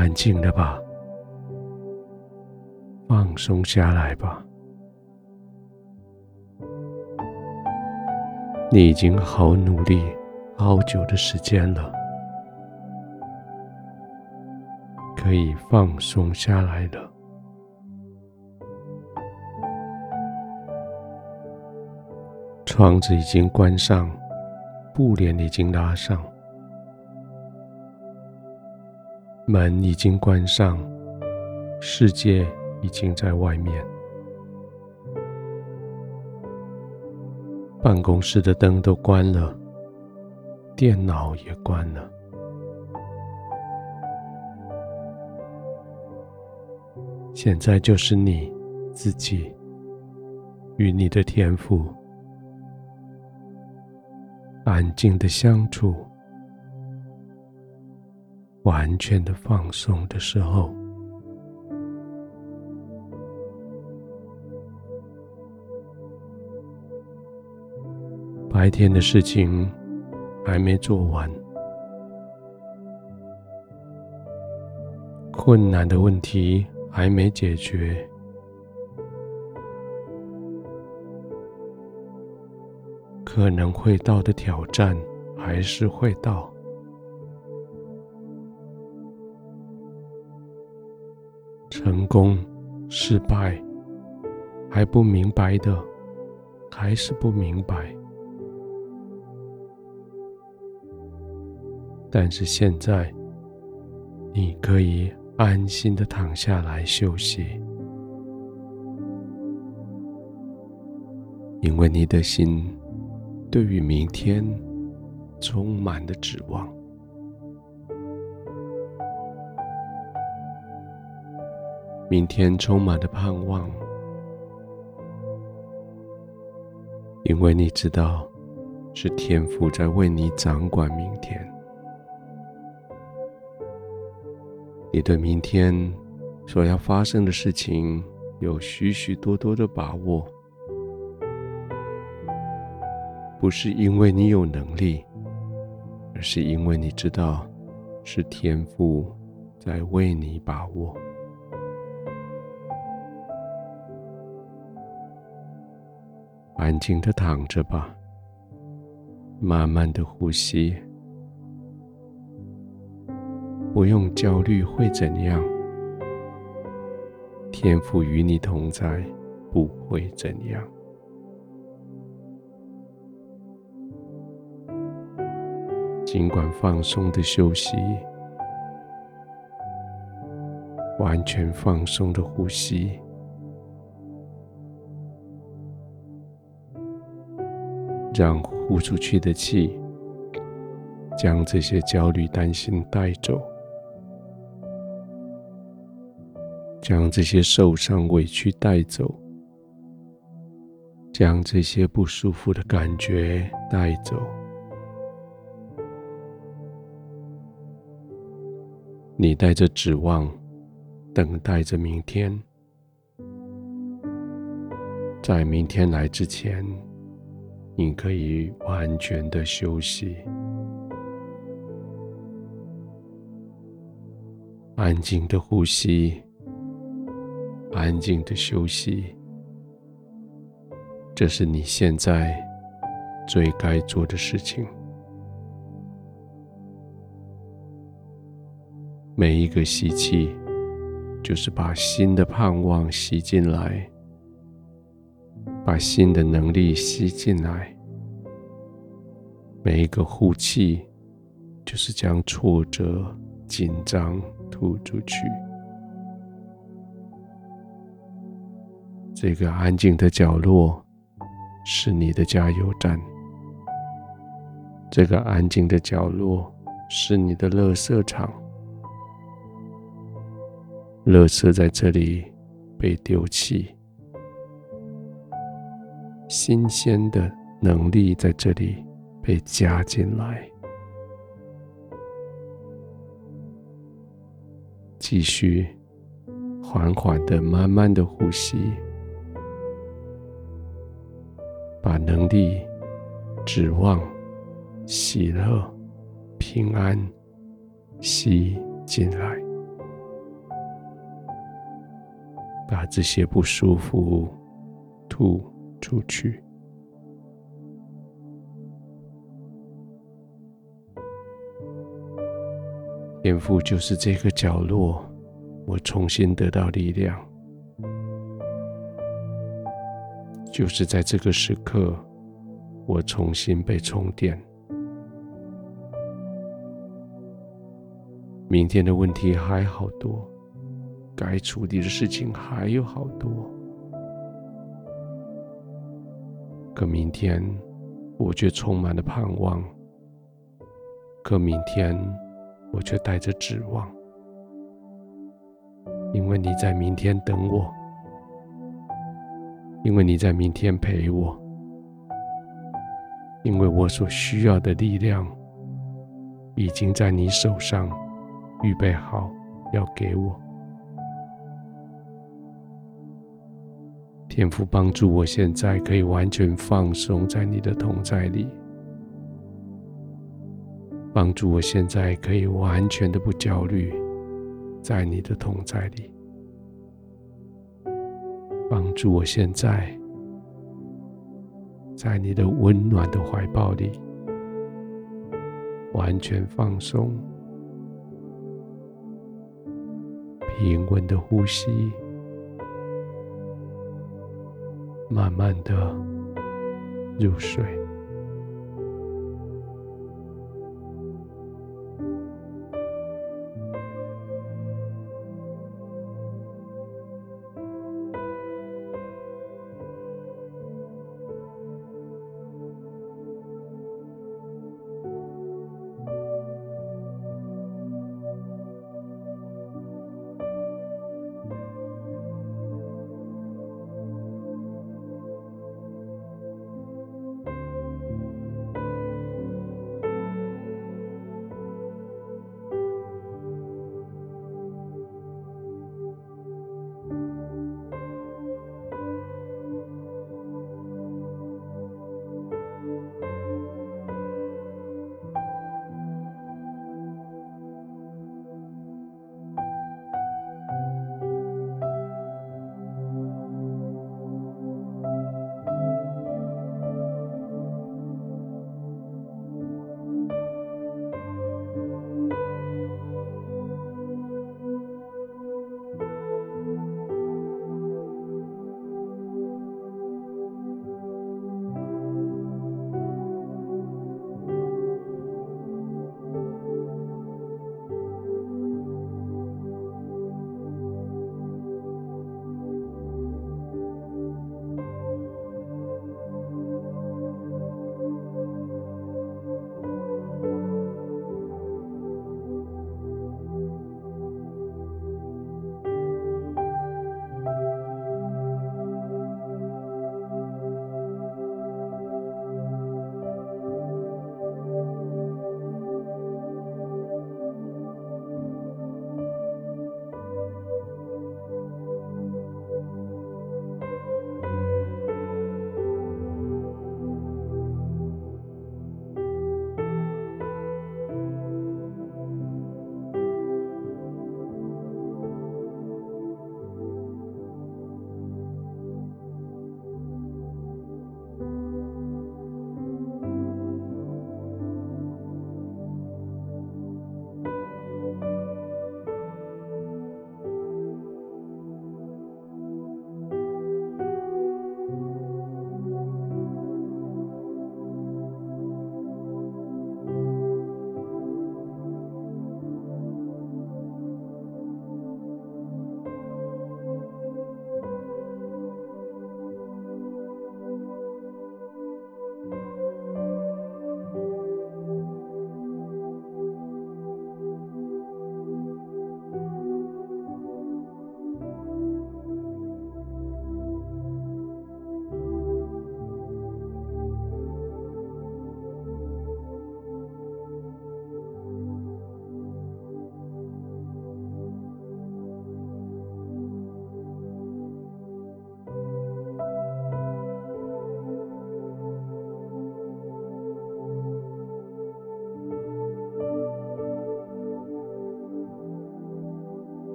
安静了吧，放松下来吧。你已经好努力好久的时间了，可以放松下来了。窗子已经关上，布帘已经拉上，门已经关上，世界已经在外面。办公室的灯都关了，电脑也关了。现在就是你自己与你的天赋安静的相处，完全的放松的时候。白天的事情还没做完，困难的问题还没解决，可能会到的挑战还是会到，成功、失败还不明白的，还是不明白。但是现在，你可以安心的躺下来休息，因为你的心对于明天充满了指望，明天充满了盼望，因为你知道是天父在为你掌管明天。你对明天所要发生的事情有许许多多的把握，不是因为你有能力，而是因为你知道是天父在为你把握。安静的躺着吧，慢慢的呼吸。不用焦虑会怎样？天赋与你同在，不会怎样。尽管放松的休息，完全放松的呼吸，让呼出去的气将这些焦虑、担心带走。将这些受伤、委屈带走，将这些不舒服的感觉带走。你带着指望，等待着明天。在明天来之前，你可以完全的休息，安静的呼吸。安静的休息，这是你现在最该做的事情。每一个吸气，就是把新的盼望吸进来，把新的能力吸进来；每一个呼气，就是将挫折、紧张吐出去。这个安静的角落是你的加油站，这个安静的角落是你的垃圾场，垃圾在这里被丢弃，新鲜的能力在这里被加进来，继续缓缓的、慢慢的呼吸。把能力、指望、喜乐、平安吸进来。把这些不舒服吐出去。天赋就是这个角落，我重新得到力量，就是在这个时刻，我重新被充电。明天的问题还好多，该处理的事情还有好多，可明天我却充满了盼望，可明天。我却带着指望，因为你在明天等我，因为你在明天陪我，因为我所需要的力量已经在你手上预备好要给我。天父帮助我，现在可以完全放松在你的同在里。帮助我现在可以完全的不焦虑，在你的同在里。帮助我现在在你的温暖的怀抱里，完全放松，平稳的呼吸，慢慢的入睡。